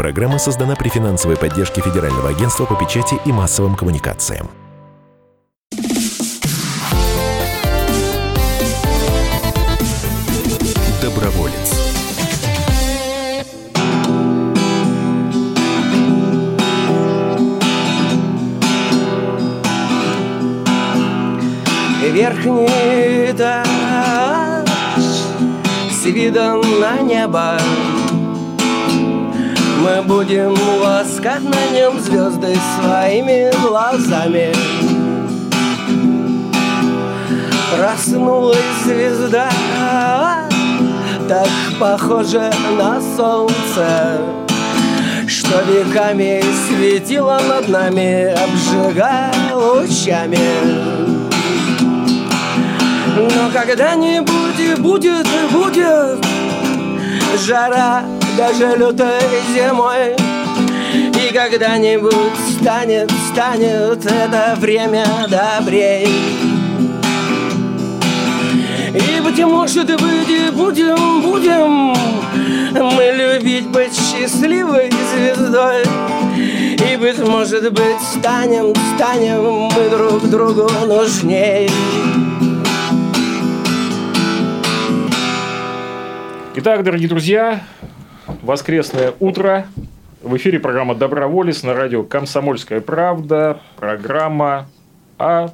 Программа создана при финансовой поддержке Федерального агентства по печати и массовым коммуникациям. Доброволец. Верхний этаж с видом на небо будем ласкать на нем звезды своими глазами. Проснулась звезда Так похожа на солнце Что веками светила над нами Обжигая лучами. Но когда-нибудь будет, будет Жара даже лютой зимой. И когда-нибудь станет, станет это время добрей. И, быть может быть, будем, будем Мы любить быть счастливой звездой. И, быть может быть, станем, станем мы друг другу нужней. Итак, дорогие друзья, воскресное утро. В эфире программа «Доброволец» на радио «Комсомольская правда». Программа о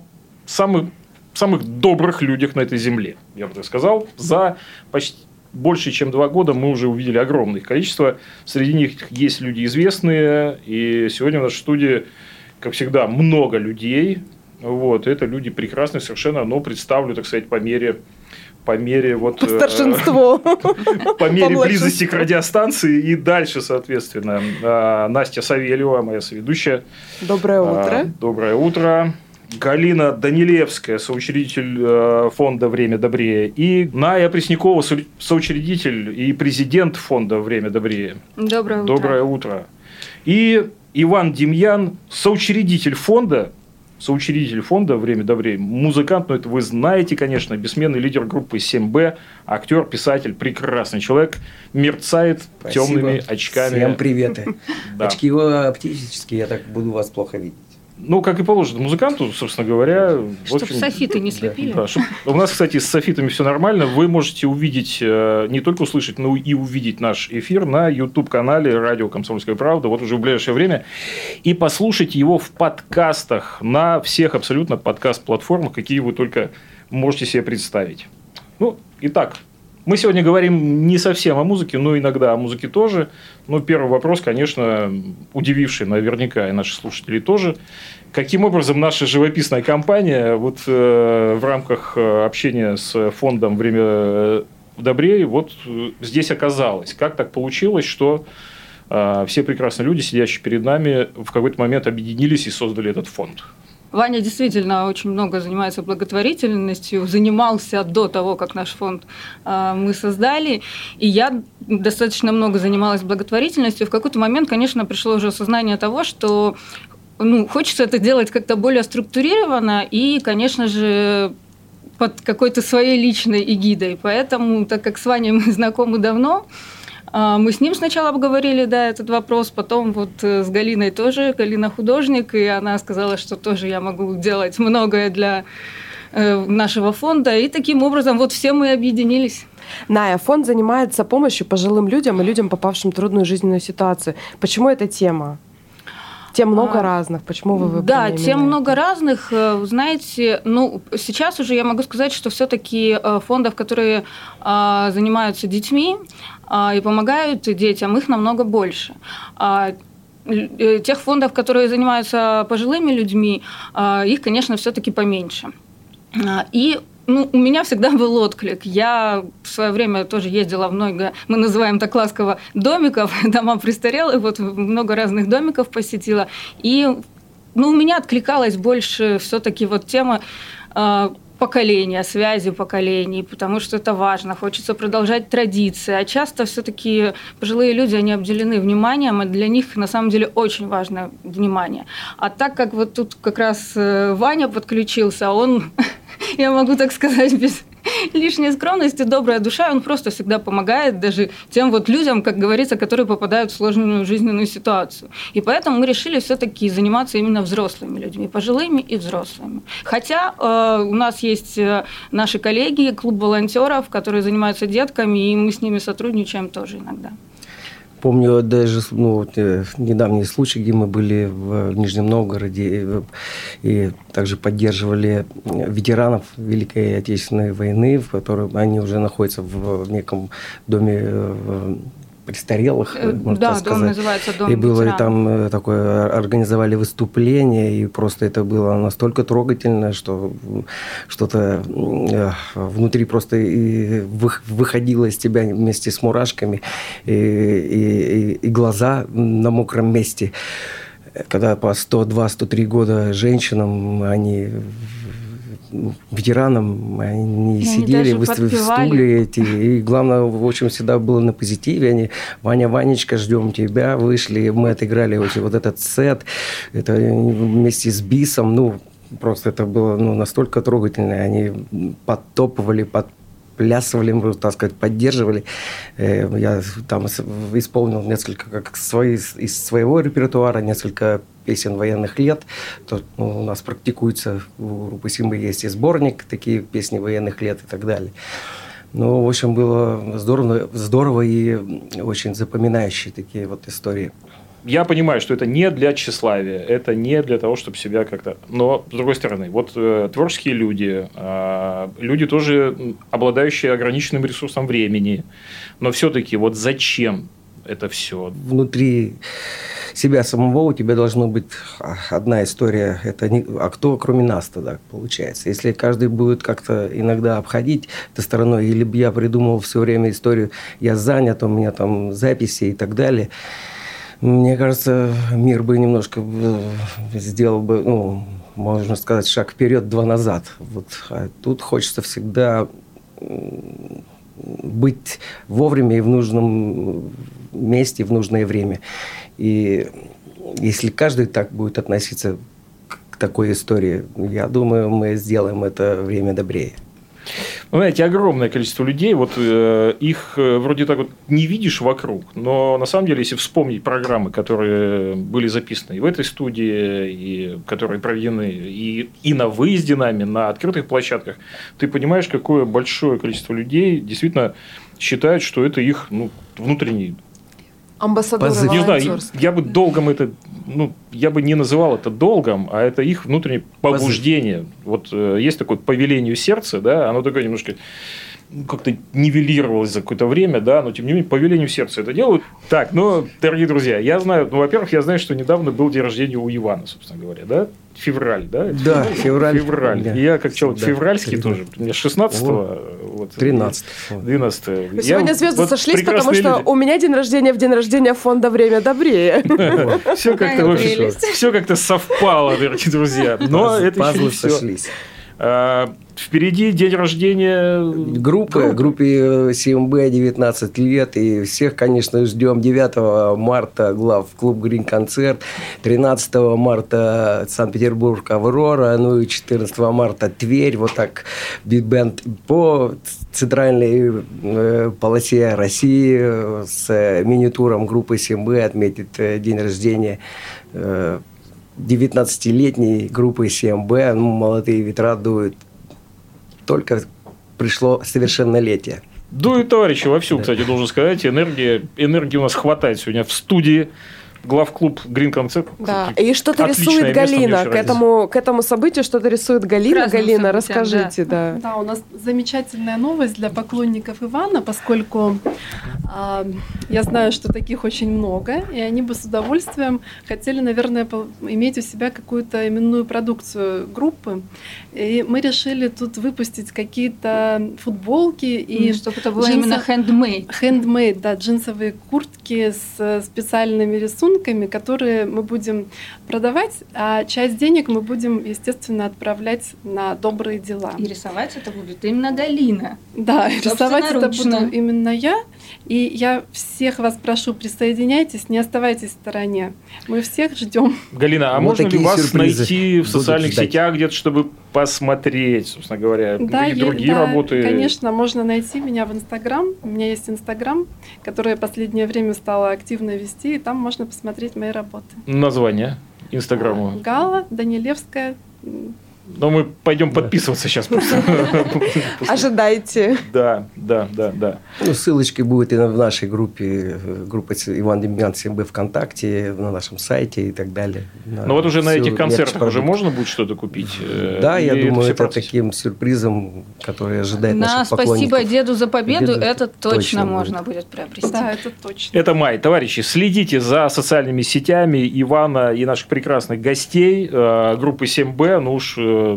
самых, самых добрых людях на этой земле. Я бы так сказал. За почти больше, чем два года мы уже увидели огромное количество. Среди них есть люди известные. И сегодня в нашей студии, как всегда, много людей. Вот, это люди прекрасные совершенно, но представлю, так сказать, по мере по мере вот... По старшинству. По мере близости к радиостанции и дальше, соответственно. А, Настя Савельева, моя соведущая. Доброе а, утро. Доброе утро. Галина Данилевская, соучредитель э, фонда «Время добрее», и Ная Преснякова, соучредитель и президент фонда «Время добрее». Доброе утро. Доброе утро. И Иван Демьян, соучредитель фонда соучредитель фонда «Время добрее», музыкант, но это вы знаете, конечно, бессменный лидер группы 7Б, актер, писатель, прекрасный человек, мерцает Спасибо. темными очками. Всем приветы. Да. Очки его оптические, я так буду вас плохо видеть. Ну, как и положено музыканту, собственно говоря. Чтобы общем, софиты не слепили. Да, чтоб... У нас, кстати, с софитами все нормально. Вы можете увидеть, э, не только услышать, но и увидеть наш эфир на YouTube-канале «Радио Комсомольская правда» вот уже в ближайшее время. И послушать его в подкастах на всех абсолютно подкаст-платформах, какие вы только можете себе представить. Ну, итак, мы сегодня говорим не совсем о музыке, но иногда о музыке тоже. Но первый вопрос, конечно, удививший наверняка и наши слушатели тоже. Каким образом наша живописная компания вот э, в рамках э, общения с фондом «Время добрее» вот э, здесь оказалась? Как так получилось, что э, все прекрасные люди, сидящие перед нами, в какой-то момент объединились и создали этот фонд? Ваня действительно очень много занимается благотворительностью, занимался до того, как наш фонд э, мы создали. И я достаточно много занималась благотворительностью. В какой-то момент, конечно, пришло уже осознание того, что ну, хочется это делать как-то более структурированно и, конечно же, под какой-то своей личной эгидой. Поэтому, так как с Ваней мы знакомы давно, мы с ним сначала обговорили, да, этот вопрос, потом вот э, с Галиной тоже, Галина художник, и она сказала, что тоже я могу делать многое для э, нашего фонда, и таким образом вот все мы объединились. Ная, фонд занимается помощью пожилым людям и людям, попавшим в трудную жизненную ситуацию. Почему эта тема? Тем много а, разных. Почему вы выбрали? Да, тем много разных. Э, знаете, ну, сейчас уже я могу сказать, что все-таки фондов, которые а, занимаются детьми, а, и помогают детям, их намного больше. А, э, тех фондов, которые занимаются пожилыми людьми, а, их, конечно, все-таки поменьше. И ну, у меня всегда был отклик. Я в свое время тоже ездила в много, мы называем так ласково, домиков, дома престарелых, вот много разных домиков посетила. И ну, у меня откликалась больше все-таки вот тема поколения, связи поколений, потому что это важно, хочется продолжать традиции. А часто все-таки пожилые люди, они обделены вниманием, и для них на самом деле очень важно внимание. А так как вот тут как раз э, Ваня подключился, он, я могу так сказать, без, лишняя скромность и добрая душа, он просто всегда помогает даже тем вот людям, как говорится, которые попадают в сложную жизненную ситуацию. И поэтому мы решили все-таки заниматься именно взрослыми людьми, пожилыми и взрослыми. Хотя э, у нас есть э, наши коллеги, клуб волонтеров, которые занимаются детками, и мы с ними сотрудничаем тоже иногда. Помню даже ну, вот, э, недавний случай, где мы были в Нижнем Новгороде и, и также поддерживали ветеранов Великой Отечественной войны, в котором они уже находятся в неком доме э, престарелых, Э, можно да, так дом сказать. называется «Дом и было и ветеранов». там э, такое, организовали выступление, и просто это было настолько трогательно, что что-то внутри просто и вы- выходило из тебя вместе с мурашками, и, и- и- и глаза на мокром месте. Когда по 102-103 года женщинам, они ветеранам, они они сидели, даже выставив подпевали. стулья эти. И главное, в общем, всегда было на позитиве. Они, Ваня, Ванечка, ждем тебя. Вышли, мы отыграли вот, вот этот сет. Это вместе с Бисом. Ну, просто это было ну, настолько трогательно. Они подтопывали, под плясывали, можно так сказать, поддерживали. Э, Я там исполнил несколько как свои, из своего репертуара, несколько песен военных лет. То, ну, у нас практикуется, у группы Симбы есть и сборник, такие песни военных лет и так далее. Ну, в общем, было здорово, здорово и очень запоминающие такие вот истории. Я понимаю, что это не для тщеславия, это не для того, чтобы себя как-то... Но, с другой стороны, вот э, творческие люди, э, люди тоже обладающие ограниченным ресурсом времени, но все-таки вот зачем это все? Внутри себя самого у тебя должна быть одна история. Это не, а кто, кроме нас тогда, получается? Если каждый будет как-то иногда обходить это стороной, или бы я придумывал все время историю, я занят, у меня там записи и так далее, мне кажется, мир бы немножко э, сделал бы, ну, можно сказать, шаг вперед, два назад. Вот. А тут хочется всегда быть вовремя и в нужном месте, в нужное время. И если каждый так будет относиться к такой истории, я думаю, мы сделаем это время добрее. Вы знаете, огромное количество людей, вот э, их э, вроде так вот не видишь вокруг, но на самом деле, если вспомнить программы, которые были записаны и в этой студии, и которые проведены и, и на выезде нами, на открытых площадках, ты понимаешь, какое большое количество людей действительно считают, что это их ну, внутренний Амбассадоры не знаю, я бы долгом это, ну, я бы не называл это долгом, а это их внутреннее побуждение. Вот э, есть такое по велению сердца, да, оно такое немножко как-то нивелировалось за какое-то время, да, но тем не менее по велению сердца это делают. Так, ну, дорогие друзья, я знаю, ну, во-первых, я знаю, что недавно был день рождения у Ивана, собственно говоря, да, февраль, да? Это Да, февраль. Февраль. Да. Я как человек Да, февральский тринадцать. тоже, мне 16-го, вот, 13. 12 Мы Сегодня звезды сошлись, потому что у меня день рождения в день рождения фонда «Время добрее». Все как-то, совпало, дорогие друзья. Но это еще пазлы не все. Сошлись. Впереди день рождения Группы, группе э, СМБ 19 лет. И всех, конечно, ждем 9 марта глав клуб Грин концерт, 13 марта Санкт-Петербург Аврора, ну и 14 марта Тверь. Вот так биг-бенд по центральной э, полосе России э, с э, мини-туром группы СМБ отметит э, день рождения э, 19-летней группы СМБ. Ну, молодые ветра дуют. Только пришло совершеннолетие. дует товарищи вовсю, кстати, должен сказать. Энергия, энергии у нас хватает сегодня в студии. Главклуб Грин Концерт. Да, и что-то рисует Галина. К этому, к этому событию что-то рисует Галина. Разным Галина, событиям, расскажите, да. Да, у нас замечательная новость для поклонников Ивана, поскольку я знаю, что таких очень много, и они бы с удовольствием хотели, наверное, иметь у себя какую-то именную продукцию группы. И мы решили тут выпустить какие-то футболки И чтобы это было джинсы- именно handmade. Handmade, да, джинсовые куртки с специальными рисунками, которые мы будем продавать, а часть денег мы будем, естественно, отправлять на добрые дела. И рисовать это будет именно Галина. Да, рисовать это буду именно я. И И я всех вас прошу, присоединяйтесь, не оставайтесь в стороне. Мы всех ждем. Галина, а Вот можно ли вас найти в социальных ждать. сетях где-то, чтобы посмотреть, собственно говоря, Да, и другие да, работы? Конечно, можно найти меня в Инстаграм. У меня есть Инстаграм, который я последнее время стала активно вести, и там можно посмотреть мои работы. Название Инстаграма. Гала Данилевская. Но мы пойдем подписываться сейчас. просто. Ожидайте. Да, да, да, да. Ну, ссылочки будут и в нашей группе, э, группа Иван Демьян 7Б ВКонтакте, на нашем сайте и так далее. Но вот уже на этих концертах уже можно будет что-то купить? Э, Да, я думаю, это таким сюрпризом, который ожидает На наших спасибо поклонников. деду за победу это точно, можно будет приобрести. Да, это точно. Это май. Товарищи, следите за социальными сетями Ивана и наших прекрасных гостей э, группы 7Б. Ну уж,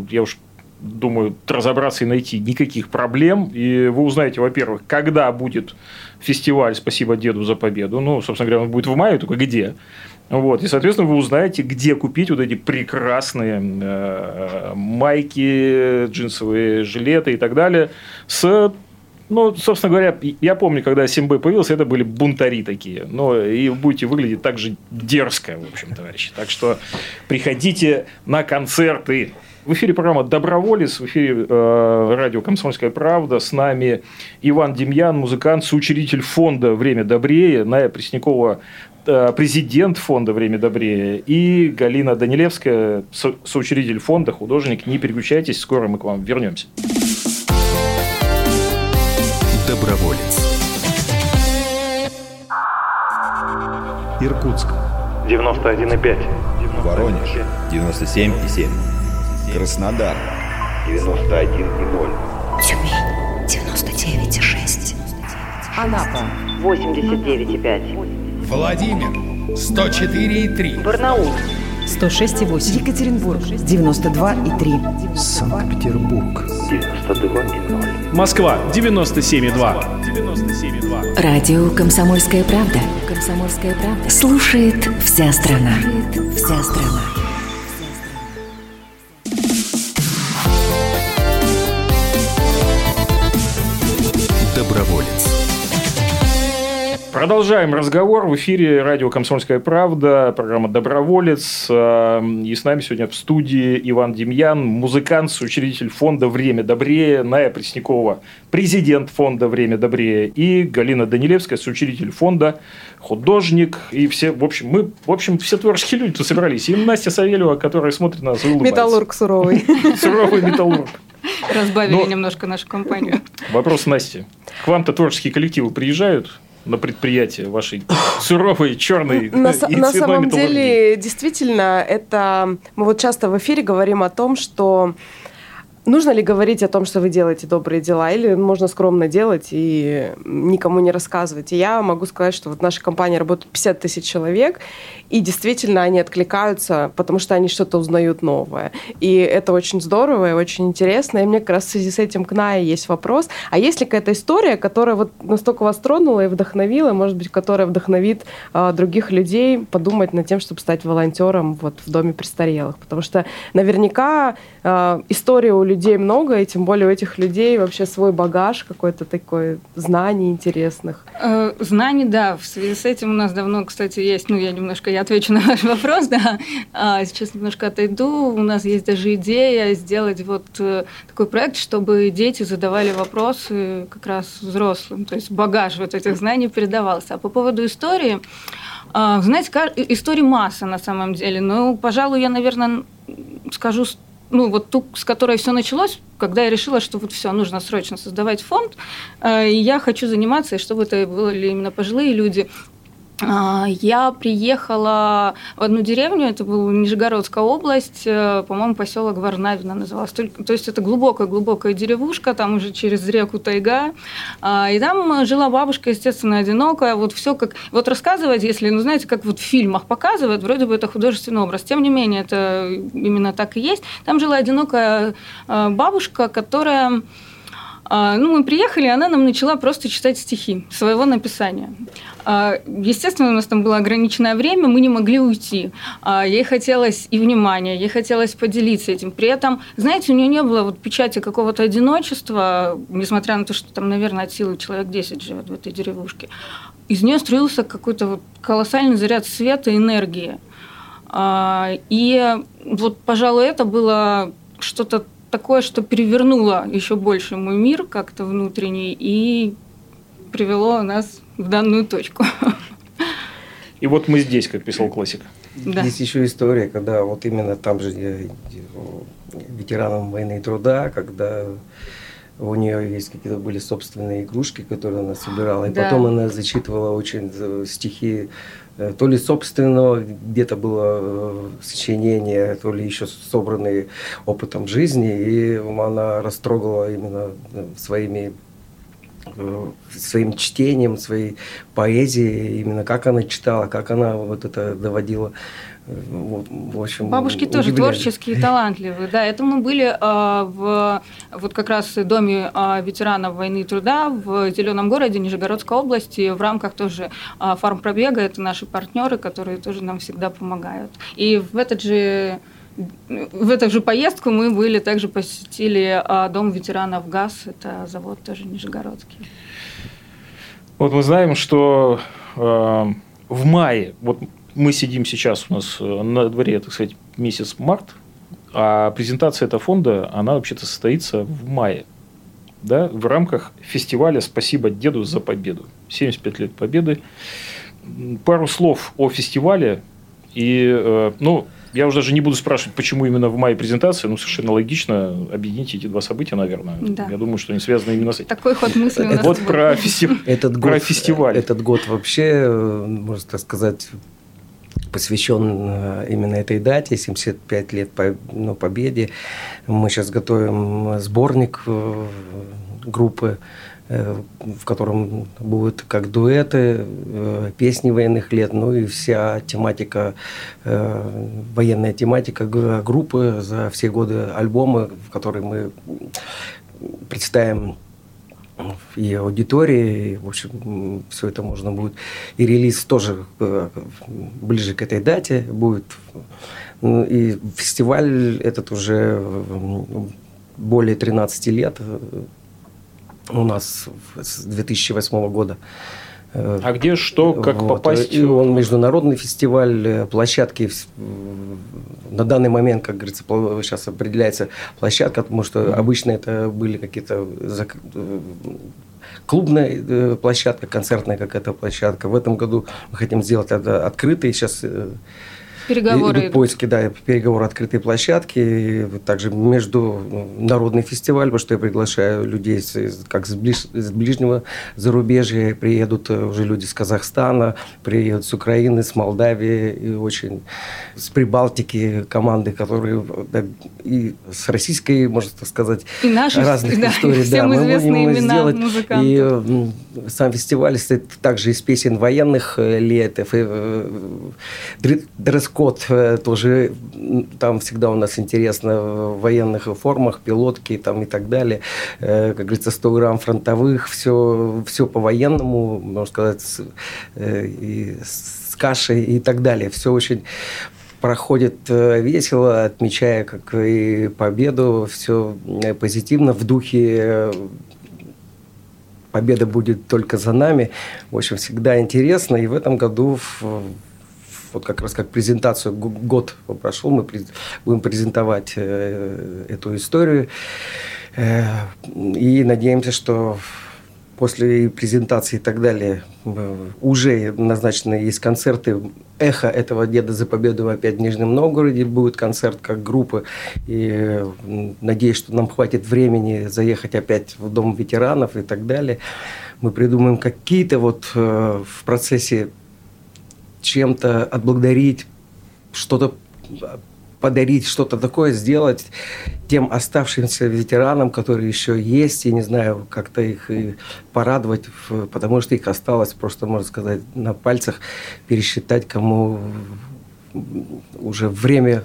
я уж думаю, разобраться и найти никаких проблем. И вы узнаете, во-первых, когда будет фестиваль «Спасибо деду за победу». Ну, собственно говоря, он будет в мае, только где. Вот. И, соответственно, вы узнаете, где купить вот эти прекрасные э, майки, джинсовые жилеты и так далее с ну, собственно говоря, я помню, когда 7Б появился, это были бунтари такие. Ну, и будете выглядеть так же дерзко, в общем, товарищи. Так что приходите на концерты. В эфире программа «Доброволец», в эфире э, радио «Комсомольская правда». С нами Иван Демьян, музыкант, соучредитель фонда «Время добрее», Ная Преснякова, э, президент фонда «Время добрее», и Галина Данилевская, со- соучредитель фонда, художник. Не переключайтесь, скоро мы к вам вернемся. Доброволец. Иркутск. 91,5. Воронеж. 97,7. Краснодар. 91,0. Тюмень 99,6. Анапа 89,5. Владимир. 104,3. Барнаул 106,8. Екатеринбург 92,3. Санкт-Петербург. Москва 97,2. 97,2. Радио «Комсомольская правда». «Комсомольская правда». Слушает вся страна. Вся страна. Продолжаем разговор. В эфире радио «Комсомольская правда», программа «Доброволец». Э, И с нами сегодня в студии Иван Демьян, музыкант, соучредитель фонда «Время добрее», Ная Преснякова, президент фонда «Время добрее», и Галина Данилевская, соучредитель фонда, художник. И все, в общем, мы, в общем, все творческие люди тут собрались. И Настя Савельева, которая смотрит на нас и улыбается. Металлург суровый. Суровый металлург. Разбавили Но- немножко нашу компанию. Вопрос Насте. К вам-то творческие коллективы приезжают на предприятие вашей суровой, черной На, и са- на самом деле, действительно, это мы вот часто в эфире говорим о том, что нужно ли говорить о том, что вы делаете добрые дела, или можно скромно делать и никому не рассказывать. И я могу сказать, что вот наша компания работает 50 тысяч человек, и действительно они откликаются, потому что они что-то узнают новое. И это очень здорово и очень интересно. И мне как раз в связи с этим к Нае есть вопрос. А есть ли какая-то история, которая вот настолько вас тронула и вдохновила, может быть, которая вдохновит а, других людей подумать над тем, чтобы стать волонтером вот в доме престарелых? Потому что наверняка а, истории у людей много, и тем более у этих людей вообще свой багаж какой-то такой знаний интересных. Э, Знаний, да, в связи с этим у нас давно, кстати, есть, ну, я немножко, я отвечу на ваш вопрос, да, А, сейчас немножко отойду, у нас есть даже идея сделать вот э, такой проект, чтобы дети задавали вопросы как раз взрослым, то есть багаж вот этих знаний передавался. А по поводу истории, а, знаете, историй масса на самом деле, ну, пожалуй, я, наверное, скажу ну, вот ту, с которой все началось, когда я решила, что вот все, нужно срочно создавать фонд, э, и я хочу заниматься, и чтобы это были именно пожилые люди. А, Я приехала в одну деревню, это была Нижегородская область, э, по-моему, поселок Варнавина называлось. Только- То есть это глубокая-глубокая деревушка, там уже через реку Тайга. А, И там жила бабушка, естественно, одинокая. Вот все как... Вот рассказывать, если, ну, знаете, как вот в фильмах показывают, вроде бы это художественный образ. Тем не менее, это именно так и есть. Там жила одинокая э, бабушка, которая ну, мы приехали, и она нам начала просто читать стихи своего написания. А, естественно, у нас там было ограниченное время, мы не могли уйти. А, ей хотелось и внимания, ей хотелось поделиться этим. При этом, знаете, у нее не было вот печати какого-то одиночества, несмотря на то, что там, наверное, от силы человек 10 живет в этой деревушке. Из нее строился какой-то вот колоссальный заряд света, энергии. И вот, пожалуй, это было что-то такое, что перевернуло еще больше мой мир как-то внутренний и привело нас в данную точку. И вот мы здесь, как писал классик. Да. Есть еще история, когда вот именно там же ветеранам войны и труда, когда у нее есть какие-то были собственные игрушки, которые она собирала. И да. потом она зачитывала очень стихи Э, то ли собственного где-то было э, сочинение, то ли еще собранные опытом жизни, и она растрогала именно э, своими своим чтением, своей поэзией, именно как она читала, как она вот это доводила в общем, Бабушки тоже творческие, талантливые. Да, это мы были э, в вот как раз в доме э, ветеранов войны и труда в Зеленом городе Нижегородской области в рамках тоже э, фармпробега. Это наши партнеры, которые тоже нам всегда помогают. И в этот же в эту же поездку мы были также посетили э, дом ветеранов ГАЗ. Это завод тоже Нижегородский. Вот мы знаем, что э, в мае, вот мы сидим сейчас у нас э, на дворе, так сказать, месяц март, а презентация этого фонда, она вообще-то состоится в мае. Да, в рамках фестиваля «Спасибо деду за победу». 75 лет победы. Пару слов о фестивале. И, э, ну, я уже даже не буду спрашивать, почему именно в мае презентация. Ну, совершенно логично объединить эти два события, наверное. Да. Я думаю, что они связаны именно с этим. Такой ход мысли у нас Вот про, фестив... этот про год, фестиваль. Этот год вообще, э, можно так сказать, посвящен э, именно этой дате, 75 лет по, ну, победе. Мы сейчас готовим сборник э, группы, э, в котором будут как дуэты, песни военных лет, ну и вся тематика, военная тематика группы за все годы альбомы, в которые мы представим и аудитории, и, в общем, все это можно будет. И релиз тоже э, ближе к этой дате будет. Ну, и фестиваль этот уже более 13 лет э, у нас с 2008 года. Э, а где что, как вот. попасть? И он международный фестиваль, э, площадки на данный момент, как говорится, сейчас определяется площадка, потому что обычно это были какие-то э, клубная площадка, концертная какая-то площадка. В этом году мы хотим сделать это открытой. Сейчас Переговоры. Идут поиски, да, переговоры открытой площадки. Также между ну, народный фестиваль, потому что я приглашаю людей как с, ближ, с ближнего зарубежья. Приедут э, уже люди с Казахстана, приедут с Украины, с Молдавии, и очень с Прибалтики команды, которые да, и с российской, можно так сказать, и наши, разных да, историй. Всем да, известные мы имена сделать. музыкантов. И сам фестиваль состоит также из песен военных э, лет, э, дресс-код э, тоже, там всегда у нас интересно в военных формах, пилотки там и так далее. Как говорится, 100 грамм фронтовых, все, все по-военному, можно сказать, с, и с кашей и так далее. Все очень проходит весело, отмечая как и победу, все позитивно в духе победа будет только за нами. В общем, всегда интересно. И в этом году, вот как раз как презентацию, год прошел, мы будем презентовать э, эту историю. Э, и надеемся, что после презентации и так далее уже назначены есть концерты. Эхо этого Деда за победу опять в Нижнем Новгороде будет концерт как группы. И надеюсь что нам хватит времени заехать опять в дом ветеранов и так далее. Мы придумаем какие-то вот э, в процессе чем-то отблагодарить что-то подарить что-то такое, сделать тем оставшимся ветеранам, которые еще есть, и не знаю, как-то их и порадовать, потому что их осталось просто, можно сказать, на пальцах пересчитать, кому уже время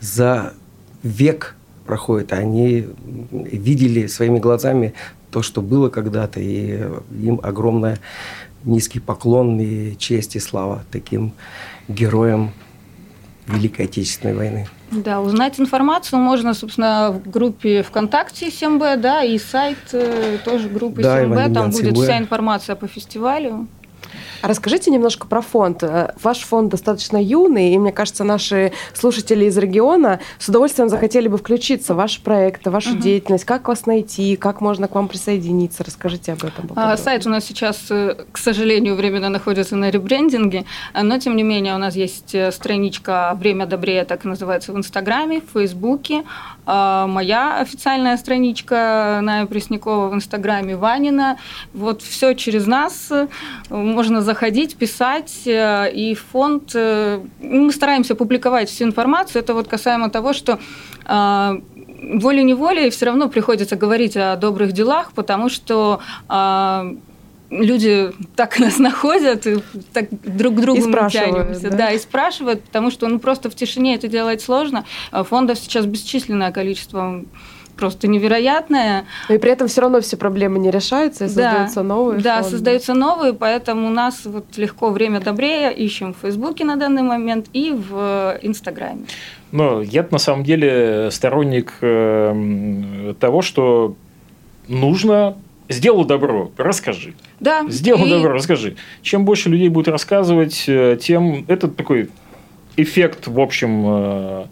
за век проходит, они видели своими глазами то, что было когда-то, и им огромное низкий поклон и честь и слава таким героям Великой Отечественной войны. Да, узнать информацию можно, собственно, в группе ВКонтакте 7Б, да, и сайт э, тоже группы Да, 7Б, Иван там будет 7Б. вся информация по фестивалю. А Расскажите немножко про фонд. Э, Ваш фонд достаточно юный, и мне кажется, наши слушатели из региона с удовольствием захотели бы включиться в ваши проекты, в вашу деятельность. Как вас найти, как можно к вам присоединиться? Расскажите об этом. А. Сайт у нас сейчас, э, к сожалению, временно находится на ребрендинге, а, но тем не менее у нас есть э, страничка «Время добрее», так называется, в Инстаграме, в Фейсбуке. А, Моя официальная страничка Ная Преснякова в Инстаграме Ванина. Вот все через нас. Э, Можно заходить, писать. э, И фонд... э, Мы стараемся публиковать всю информацию. Это вот касаемо того, что а, волей-неволей все равно приходится говорить о добрых делах, потому что люди так нас находят, и так друг к другу И мы тянемся. да? Да? и спрашивают, потому что ну, просто в тишине это делать сложно. Фондов сейчас бесчисленное количество, просто невероятное. Но и при этом все равно все проблемы не решаются, и Да. создаются новые. Да, фонды. создаются новые, поэтому у нас вот легко время добрее ищем в Фейсбуке на данный момент и в Инстаграме. Но я на самом деле сторонник э, м, того, что нужно сделал добро, расскажи. Да. Сделал и- добро, расскажи. Чем больше людей будет рассказывать, э, тем это такой эффект, в общем, э,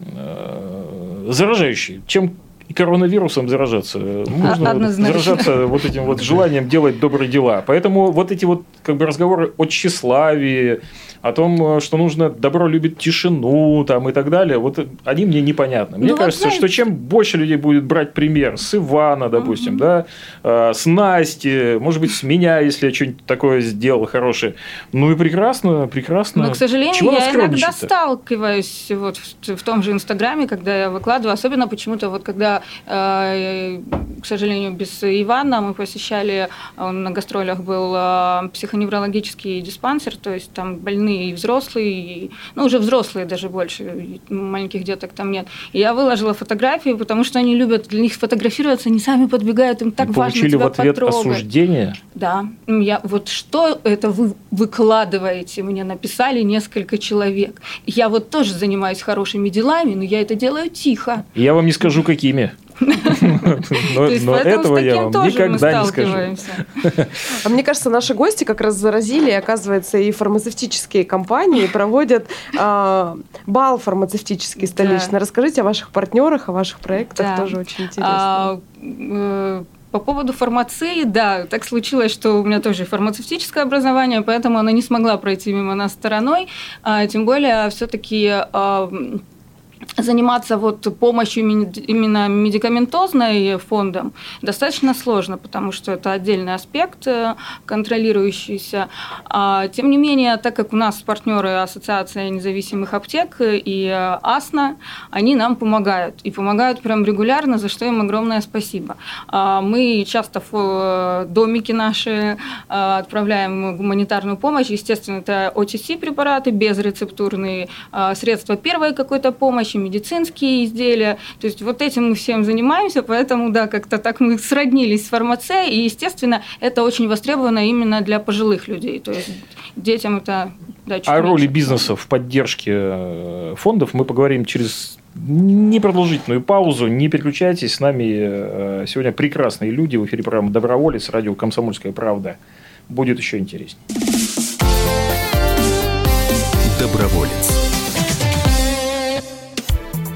э, заражающий. Чем и коронавирусом заражаться. Можно однозначно. заражаться вот этим вот желанием делать добрые дела. Поэтому вот эти вот как бы разговоры о тщеславии, о том, что нужно добро любит тишину там, и так далее, вот они мне непонятны. Мне Ну, вот кажется, знаете- что чем больше людей будет брать пример с Ивана, допустим, да, э, с Насти, может быть, с меня, если я что-нибудь такое сделал хорошее, ну и прекрасно, прекрасно. Но, к сожалению, Чего я иногда сталкиваюсь вот в, в том же Инстаграме, когда я выкладываю, особенно почему-то вот когда, э, к сожалению, без Ивана мы посещали, он на гастролях был э, психоневрологический диспансер, то есть там больные и взрослые, и, ну уже взрослые даже больше, маленьких деток там нет. И я выложила фотографии, потому что они любят для них сфотографироваться, они сами подбегают, им так И важно тебя в ответ потрогать. осуждение. Да, я вот что это вы выкладываете, мне написали несколько человек. Я вот тоже занимаюсь хорошими делами, но я это делаю тихо. Я вам не скажу, какими. Но этого я вам никогда не скажу. А мне кажется, наши гости как раз заразили, оказывается, и фармацевтические компании проводят а, бал фармацевтический столичный. Расскажите о ваших партнерах, о ваших проектах, тоже очень интересно. А, э, По поводу фармации, да, так случилось, что у меня тоже фармацевтическое образование, поэтому она не смогла пройти мимо нас стороной. А, Тем более, все-таки заниматься вот помощью именно медикаментозной фондом достаточно сложно, потому что это отдельный аспект э, контролирующийся. А, Тем не менее, так как у нас партнеры Ассоциация независимых аптек и э, АСНА, они нам помогают. И помогают прям регулярно, за что им огромное спасибо. А, Мы часто в э, домики наши отправляем гуманитарную помощь. Естественно, это OTC-препараты, безрецептурные э, средства первой какой-то помощи, медицинские изделия. То есть вот этим мы всем занимаемся, поэтому, да, как-то так мы сроднились с фармацией, и, естественно, это очень востребовано именно для пожилых людей. То есть детям это да, чуть О роли меньше. бизнеса в поддержке э, фондов мы поговорим через непродолжительную паузу. Не переключайтесь, с нами э, сегодня прекрасные люди в эфире программы «Доброволец», радио «Комсомольская правда». Будет еще интереснее. Доброволец.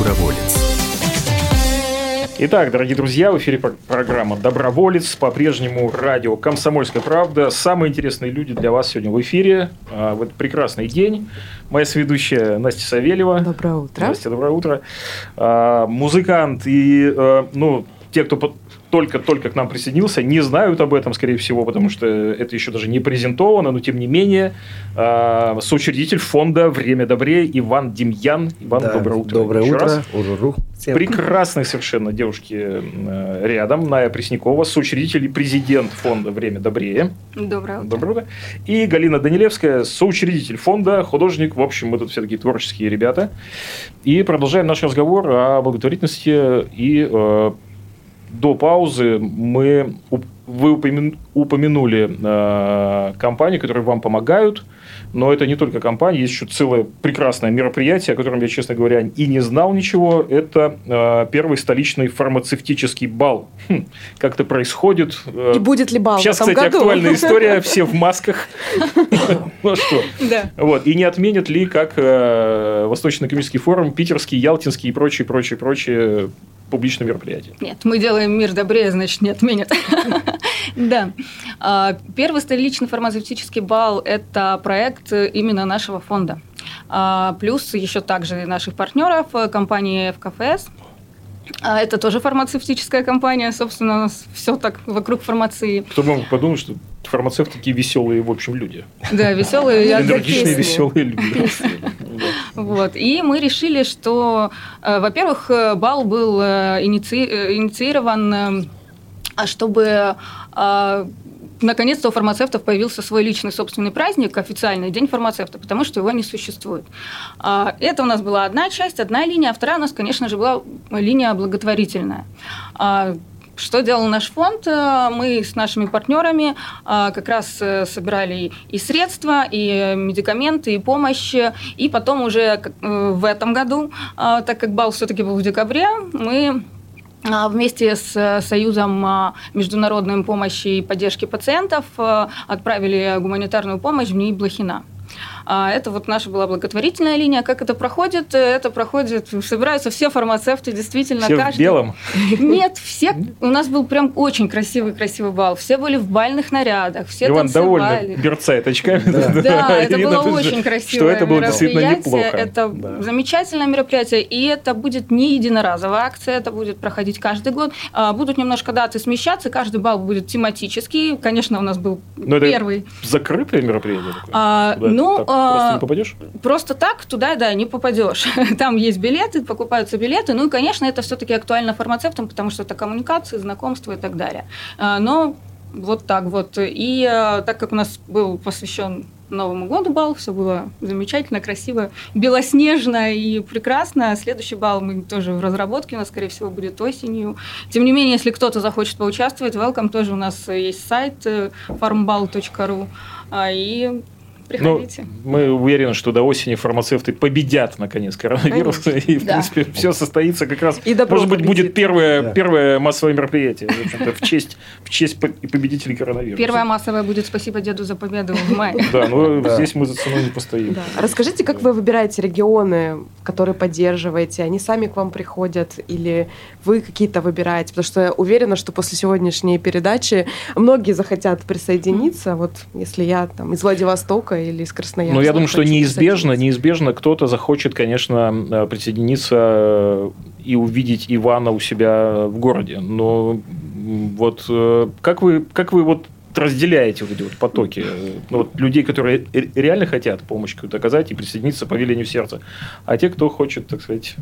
Доброволец. Итак, дорогие друзья, в эфире программа «Доброволец». По-прежнему радио «Комсомольская правда». Самые интересные люди для вас сегодня в эфире. А, в этот прекрасный день. Моя сведущая Настя Савельева. Доброе утро. Настя, доброе утро. А, музыкант и, э, ну, те, кто только-только к нам присоединился, не знают об этом, скорее всего, потому что это еще даже не презентовано, но тем не менее, э, соучредитель фонда «Время добрее» Иван Демьян. Иван, да, доброе утро. Доброе еще утро. Раз. Уруру. Всем. Прекрасные совершенно девушки э, рядом. Ная Преснякова, соучредитель и президент фонда «Время добрее». Доброе утро. Доброе утро. И Галина Данилевская, соучредитель фонда, художник. В общем, мы тут все такие творческие ребята. И продолжаем наш разговор о благотворительности и э, до паузы мы, вы упомянули э, компании, которые вам помогают, но это не только компания, есть еще целое прекрасное мероприятие, о котором я, честно говоря, и не знал ничего. Это э, первый столичный фармацевтический бал. Хм, как это происходит? Э, и будет ли бал Сейчас, кстати, году? актуальная история, все в масках. Ну что? Да. Вот. И не отменят ли, как э, Восточно-экономический форум, Питерский, Ялтинский и прочие, прочие, прочие публичное мероприятие. Нет, мы делаем мир добрее, значит, не отменят. Да. А, первый столичный фармацевтический бал – это проект именно нашего фонда. А, плюс еще также наших партнеров, компании ФКФС – а это тоже фармацевтическая компания, собственно, у нас все так вокруг фармации. Кто бы мог подумать, что фармацевты такие веселые, в общем, люди. Да, веселые. Энергичные, веселые люди. Вот. И мы решили, что, э, во-первых, бал был э, инициирован, э, чтобы наконец-то у фармацевтов появился свой личный собственный праздник, официальный День фармацевта, потому что его не существует. А, это у нас была одна часть, одна линия, а вторая у нас, конечно же, была линия благотворительная. Что делал наш фонд? А, мы с нашими партнерами как раз э, собирали и средства, и медикаменты, и помощь. И потом уже э, в этом году, так как бал все-таки был в декабре, мы вместе с э, Союзом международной помощи и поддержки пациентов э, отправили гуманитарную помощь в НИИ Блохина. А, это вот наша была благотворительная линия. Как это проходит? Это проходит, собираются все фармацевты, действительно. Все каждый... в белом? Нет, все. У нас был прям очень красивый-красивый бал. Все были в бальных нарядах, все Иван довольно берцает очками. Да, это было очень красивое Что это было действительно неплохо. Это замечательное мероприятие, и это будет не единоразовая акция, это будет проходить каждый год. А, будут немножко даты смещаться, каждый бал будет тематический. Конечно, у нас был первый. закрытое мероприятие? А, ну, Просто не а, попадешь? Просто так туда, да, не попадешь. Там есть билеты, покупаются билеты. Ну и, конечно, это все-таки актуально фармацевтам, потому что это коммуникации, знакомства и так далее. А, но вот так вот. И а, так как у нас был посвящен Новому году бал, все было замечательно, красиво, белоснежно и прекрасно. Следующий бал мы тоже в разработке, у нас, скорее всего, будет осенью. Тем не менее, если кто-то захочет поучаствовать, welcome, тоже у нас есть сайт э, farmball.ru. И Приходите. Ну, мы уверены, что до осени фармацевты победят, наконец, коронавирус. Конечно. И, в да. принципе, все состоится как раз. И Может быть, будет первое, да. первое массовое мероприятие в честь, в честь победителей коронавируса. Первое массовое будет «Спасибо деду за победу» в мае. Да, но здесь мы за ценой не постоим. Расскажите, как вы выбираете регионы, которые поддерживаете? Они сами к вам приходят или вы какие-то выбираете? Потому что я уверена, что после сегодняшней передачи многие захотят присоединиться. Вот если я там из Владивостока или из Красноярска. Ну, я думаю, что неизбежно, неизбежно кто-то захочет, конечно, э, присоединиться э, и увидеть Ивана у себя в городе. Но вот э, как вы, как вы вот разделяете вот эти вот потоки ну, вот людей, которые реально хотят помощь какую-то оказать и присоединиться по велению сердца, а те, кто хочет, так сказать...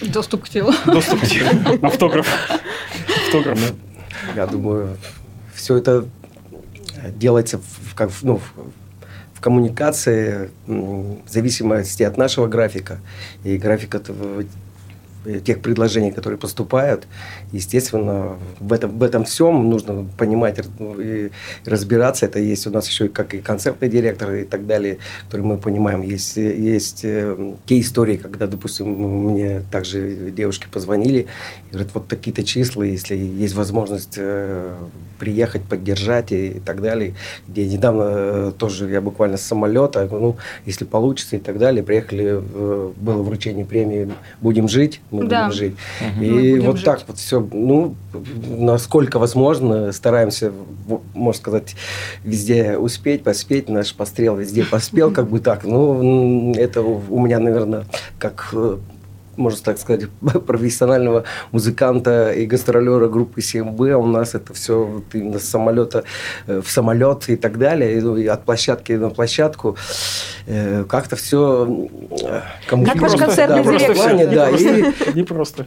Доступ к телу. Доступ к телу. Автограф. Автограф. Я думаю, все это делается в, как, ну, в коммуникации в зависимости от нашего графика. И графика тех предложений, которые поступают. Естественно, в этом, в этом всем нужно понимать и разбираться. Это есть у нас еще как и концертный директор и так далее, которые мы понимаем. Есть, есть э, те истории, когда, допустим, мне также девушки позвонили и говорят, вот такие-то числа, если есть возможность э, приехать, поддержать и так далее. Где недавно тоже я буквально с самолета, ну, если получится и так далее, приехали, было вручение премии «Будем жить», мы Да. будем жить. Мгм. И Мы будем вот жить. так вот все, ну, насколько возможно, стараемся, можно сказать, везде успеть, поспеть. Наш пострел везде поспел, как бы так. Ну, это у у меня, наверное, как э, можно так сказать, профессионального музыканта и гастролера группы 7Б. У нас это все вот именно с самолета э, в самолет и так далее, и, ну, и от площадки на площадку. Э, Как-то все Как ваш концертный директор. плане, да, и Не просто.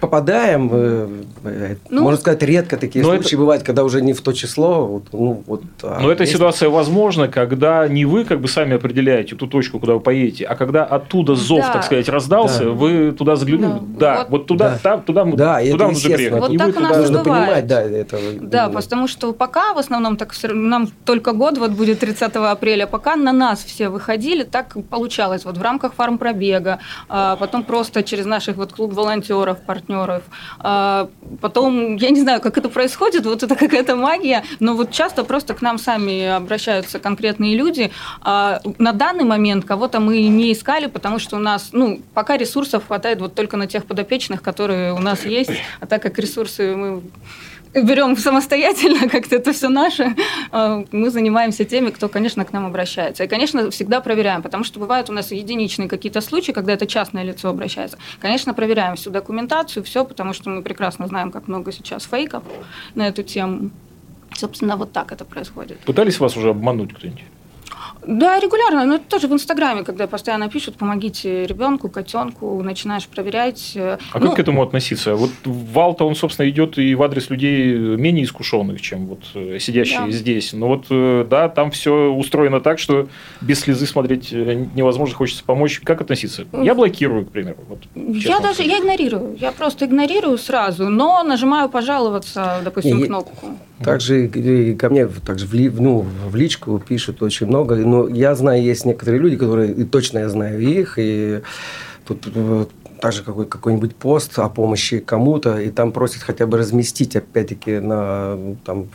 Попадаем, э, э, Ну, можно сказать, редко такие но случаи бывают, когда уже не в то число. Вот, ну, вот, а Но эта есть- ситуация возможна, когда не вы как бы сами определяете ту точку, куда вы поедете, а когда оттуда зов, Да. так сказать, раздался, Да. вы туда заглянули. Да, Вот- вот, туда, Да. там, туда, мы- Да, туда это нужно естественно. приехать. Вот И так у нас Нужно бывает. понимать, да, это... Да, именно. потому что пока в основном так нам только год вот будет 30 апреля, пока на нас все выходили, так получалось вот в рамках фармпробега, а, потом просто через наших вот клуб волонтеров, партнеров, а, потом я не знаю, как это происходит, вот это какая-то магия, но вот часто просто к нам сами обращаются конкретные люди. А, На данный момент кого-то мы не искали, потому что у нас, ну, пока ресурсов хватает вот только на тех подопечных, которые у нас есть, а так как ресурсы мы берем самостоятельно, как-то это все наше, э, мы занимаемся теми, кто, конечно, к нам обращается. И, конечно, всегда проверяем, потому что бывают у нас единичные какие-то случаи, когда это частное лицо обращается. Конечно, проверяем всю документацию, все, потому что мы прекрасно знаем, как много сейчас фейков на эту тему. Собственно, вот так это происходит. Пытались вас уже обмануть кто-нибудь? Да, регулярно, но это тоже в Инстаграме, когда постоянно пишут, помогите ребенку, котенку, начинаешь проверять. э, А ну, как к этому относиться? Вот вал-то он, собственно, идет и в адрес людей менее искушенных, чем вот э, сидящие Да. здесь. Но вот, э, да, там все устроено так, что без слезы смотреть невозможно, хочется помочь. Как относиться? Я блокирую, к примеру. Вот, Я даже я игнорирую. Я просто игнорирую сразу, но нажимаю пожаловаться, допустим, я- кнопку. Также и ко мне также в, ли- ну, в личку пишут очень много. Но я знаю, есть некоторые люди, которые, и точно я знаю их, и тут также какой, какой-нибудь пост о помощи кому-то, и там просят хотя бы разместить, опять-таки, на, там,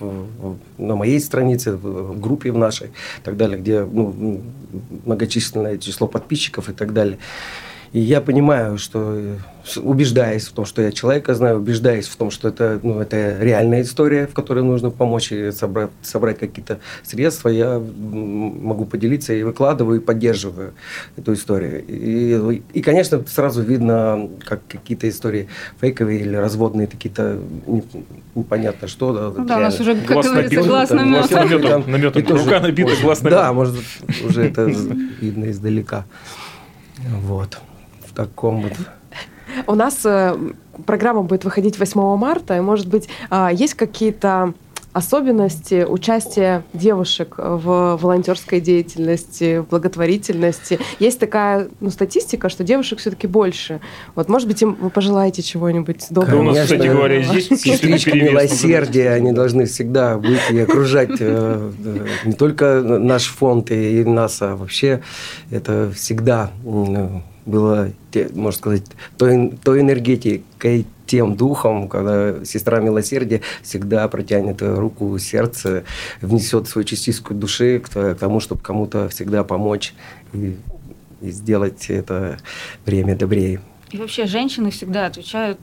на моей странице, в группе в нашей, и так далее, где ну, многочисленное число подписчиков и так далее. И я понимаю, что э, убеждаясь в том, что я человека знаю, убеждаясь в том, что это, ну, это реальная история, в которой нужно помочь и собрать, собрать какие-то средства, я могу поделиться и выкладываю, и поддерживаю эту историю. И, и, конечно, сразу видно, как какие-то истории фейковые или разводные, какие-то не- непонятно что. Да, Ну да, у нас уже, как Глаз говорится, набит, глаз там, намет. глаз наметом, Там- наметом. и тоже Рука набита, глаз Да, наметом. может, уже это видно издалека. Вот. В таком вот У нас э, программа будет выходить 8 марта, и, может быть, а, есть какие-то особенности участия девушек в волонтерской деятельности, в благотворительности. Есть такая ну, статистика, что девушек все-таки больше. Вот, может быть, им вы пожелаете чего-нибудь Да у доброго. нас, кстати Конечно, говоря, Сестрички перевес. милосердия, они должны всегда быть и окружать э, э, не только наш фонд и нас, а вообще это всегда было, можно сказать, той, той энергетикой, тем духом, когда сестра милосердия всегда протянет руку, сердце, внесет свою частичку души к к тому, чтобы кому-то всегда помочь и, и сделать это время добрее. И вообще женщины всегда отвечают,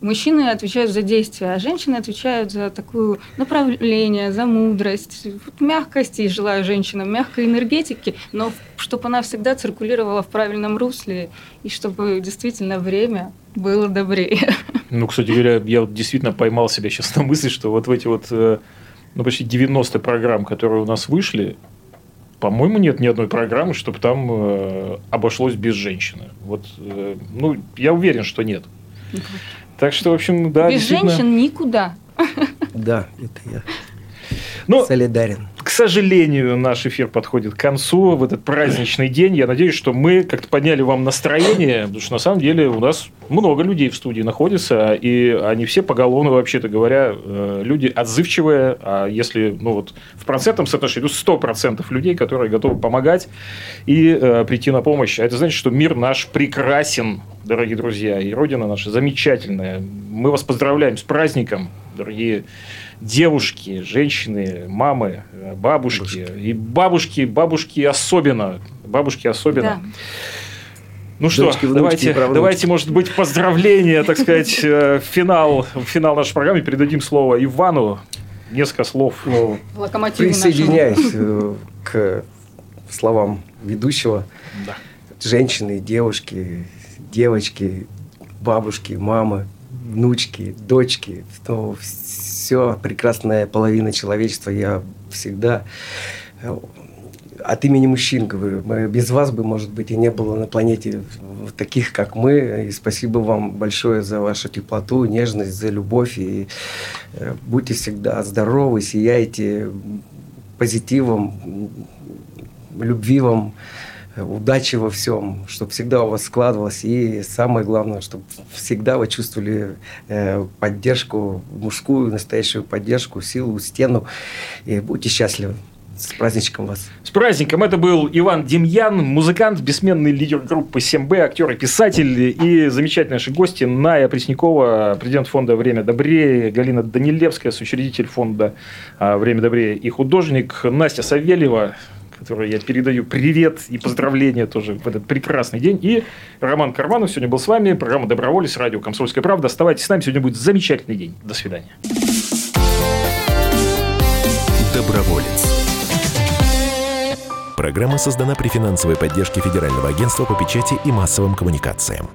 мужчины отвечают за действия, а женщины отвечают за такое направление, за мудрость, вот мягкости. И желаю женщинам мягкой энергетики, но чтобы она всегда циркулировала в правильном русле, и чтобы действительно время было добрее. Ну, кстати говоря, я вот действительно поймал себя сейчас на мысли, что вот в эти вот э, ну, почти 90 программ, которые у нас вышли, по-моему, нет ни одной программы, чтобы там э, обошлось без женщины. Вот, э, ну, я уверен, что нет. Так что, в общем, да, Без действительно. женщин никуда. Да, это я Ну, солидарен. Сожалению, наш эфир подходит к концу в этот праздничный день. Я надеюсь, что мы как-то подняли вам настроение, потому что на самом деле у нас много людей в студии находится, и они все поголовно, вообще-то говоря, э, люди отзывчивые. А если ну вот, в процентном соотношении, ну, 100% людей, которые готовы помогать и э, прийти на помощь. А это значит, что мир наш прекрасен, дорогие друзья, и Родина наша замечательная. Мы вас поздравляем с праздником, дорогие девушки, женщины, мамы, э, бабушки. И бабушки, бабушки особенно. Бабушки особенно. Да. Ну что, Дочки, внучки давайте, правнучки. давайте, может быть, поздравления, так сказать, э, финал, финал нашей программы. Передадим слово Ивану. Несколько слов. Ну, Локомотиву Присоединяюсь э, к словам ведущего. Да. Женщины, девушки, девочки, бабушки, мамы, внучки, дочки. Ну, все прекрасная половина человечества. Я всегда э, от имени мужчин говорю. Мы- Без вас бы, может быть, и не было на планете таких, как мы. И спасибо вам большое за вашу теплоту, нежность, за любовь. И э, будьте всегда здоровы, сияйте позитивом, любви вам, удачи во всем, чтобы всегда у вас складывалось. И самое главное, чтобы всегда вы чувствовали э, поддержку, мужскую, настоящую поддержку, силу, стену. И будьте счастливы. С праздничком вас. С праздником! Это был Иван Демьян, музыкант, бессменный лидер группы 7Б, актер и писатель. И замечательные наши гости Ная Преснякова, президент фонда «Время добрее», Галина Данилевская, соучредитель фонда а, «Время добрее» и художник Настя Савельева, которой я передаю привет и поздравления тоже в этот прекрасный день. И Роман Карманов сегодня был с вами. Программа «Доброволец», радио «Комсомольская правда». Оставайтесь с нами, сегодня будет замечательный день. До свидания. Доброволец. Программа создана при финансовой поддержке Федерального агентства по печати и массовым коммуникациям.